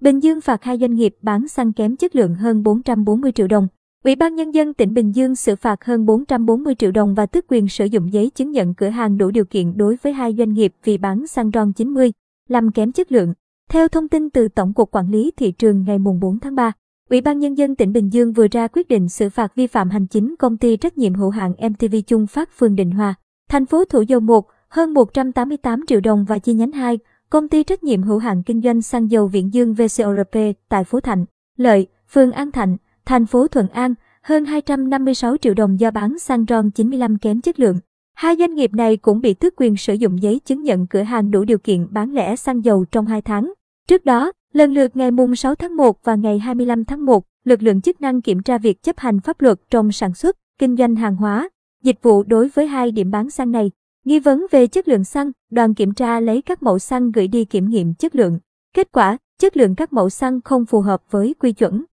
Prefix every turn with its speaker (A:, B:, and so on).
A: Bình Dương phạt hai doanh nghiệp bán xăng kém chất lượng hơn 440 triệu đồng. Ủy ban Nhân dân tỉnh Bình Dương xử phạt hơn 440 triệu đồng và tước quyền sử dụng giấy chứng nhận cửa hàng đủ điều kiện đối với hai doanh nghiệp vì bán xăng RON 90, làm kém chất lượng. Theo thông tin từ Tổng cục Quản lý Thị trường ngày 4 tháng 3, Ủy ban Nhân dân tỉnh Bình Dương vừa ra quyết định xử phạt vi phạm hành chính công ty trách nhiệm hữu hạn MTV Trung Phát Phương Định Hòa, thành phố Thủ Dầu Một, hơn 188 triệu đồng và chi nhánh 2, công ty trách nhiệm hữu hạn kinh doanh xăng dầu Viễn Dương VCORP tại Phú Thạnh, Lợi, phường An Thạnh, thành phố Thuận An, hơn 256 triệu đồng do bán xăng RON 95 kém chất lượng. Hai doanh nghiệp này cũng bị tước quyền sử dụng giấy chứng nhận cửa hàng đủ điều kiện bán lẻ xăng dầu trong 2 tháng. Trước đó, lần lượt ngày mùng 6 tháng 1 và ngày 25 tháng 1, lực lượng chức năng kiểm tra việc chấp hành pháp luật trong sản xuất, kinh doanh hàng hóa, dịch vụ đối với hai điểm bán xăng này. Nghi vấn về chất lượng xăng, đoàn kiểm tra lấy các mẫu xăng gửi đi kiểm nghiệm chất lượng. Kết quả, chất lượng các mẫu xăng không phù hợp với quy chuẩn.